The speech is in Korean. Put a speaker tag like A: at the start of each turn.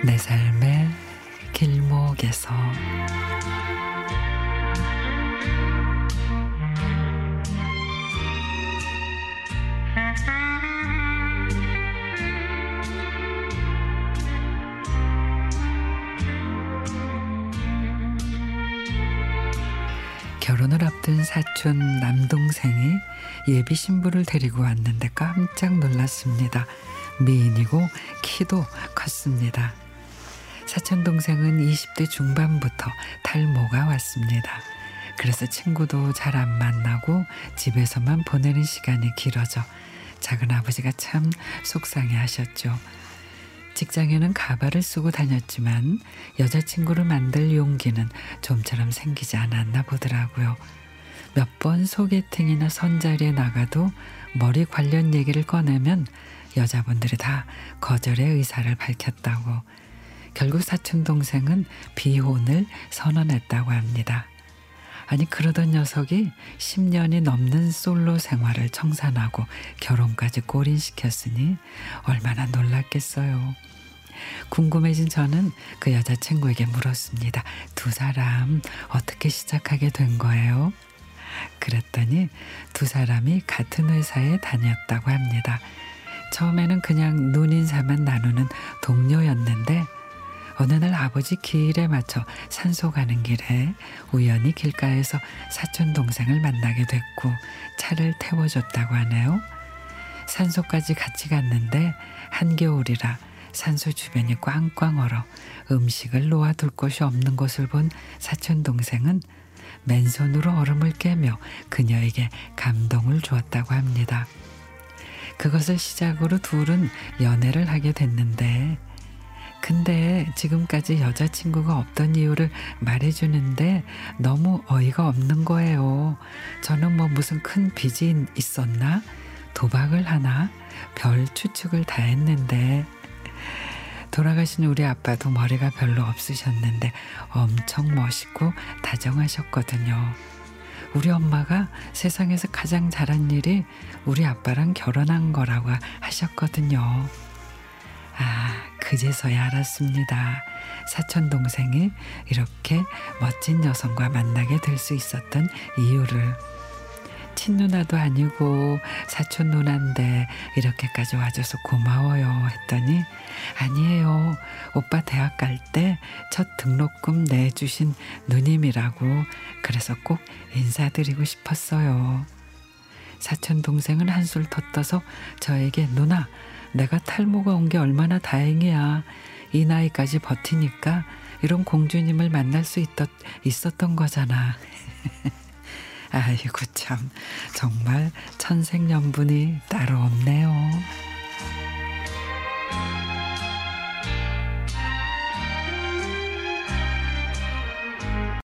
A: 집에서 결혼을 앞둔 사촌 남동생이 예비 신부를 데리고 왔는데 깜짝 놀랐습니다. 미인이고 키도 컸습니다. 사촌 동생은 20대 중반부터 탈모가 왔습니다. 그래서 친구도 잘 안 만나고 집에서만 보내는 시간이 길어져 작은 아버지가 참 속상해 하셨죠. 직장에는 가발을 쓰고 다녔지만 여자친구를 만들 용기는 좀처럼 생기지 않았나 보더라고요. 몇 번 소개팅이나 선자리에 나가도 머리 관련 얘기를 꺼내면 여자분들이 다 거절의 의사를 밝혔다고 결국 사촌 동생은 비혼을 선언했다고 합니다. 아니 그러던 녀석이 10년이 넘는 솔로 생활을 청산하고 결혼까지 골인시켰으니 얼마나 놀랐겠어요. 궁금해진 저는 그 여자친구에게 물었습니다. 두 사람 어떻게 시작하게 된 거예요? 그랬더니 두 사람이 같은 회사에 다녔다고 합니다. 처음에는 그냥 눈인사만 나누는 동료였는데 어느 날 아버지 기일에 맞춰 산소 가는 길에 우연히 길가에서 사촌 동생을 만나게 됐고 차를 태워줬다고 하네요. 산소까지 같이 갔는데 한겨울이라 산소 주변이 꽝꽝 얼어 음식을 놓아둘 곳이 없는 것을 본 사촌 동생은 맨손으로 얼음을 깨며 그녀에게 감동을 주었다고 합니다. 그것을 시작으로 둘은 연애를 하게 됐는데 근데 지금까지 여자친구가 없던 이유를 말해주는데 너무 어이가 없는 거예요. 저는 뭐 무슨 큰 빚이 있었나? 도박을 하나? 별 추측을 다 했는데 돌아가신 우리 아빠도 머리가 별로 없으셨는데 엄청 멋있고 다정하셨거든요. 우리 엄마가 세상에서 가장 잘한 일이 우리 아빠랑 결혼한 거라고 하셨거든요. 아, 그제서야 알았습니다. 사촌 동생이 이렇게 멋진 여성과 만나게 될 수 있었던 이유를. 친누나도 아니고 사촌 누나인데 이렇게까지 와줘서 고마워요 했더니 아니에요. 오빠 대학 갈 때 첫 등록금 내주신 누님이라고 그래서 꼭 인사드리고 싶었어요. 사촌 동생은 한술 더 떠서 저에게 누나 내가 탈모가 온 게 얼마나 다행이야. 이 나이까지 버티니까 이런 공주님을 만날 수 있었, 있었던 거잖아. 아이고 참 정말 천생연분이 따로 없네요.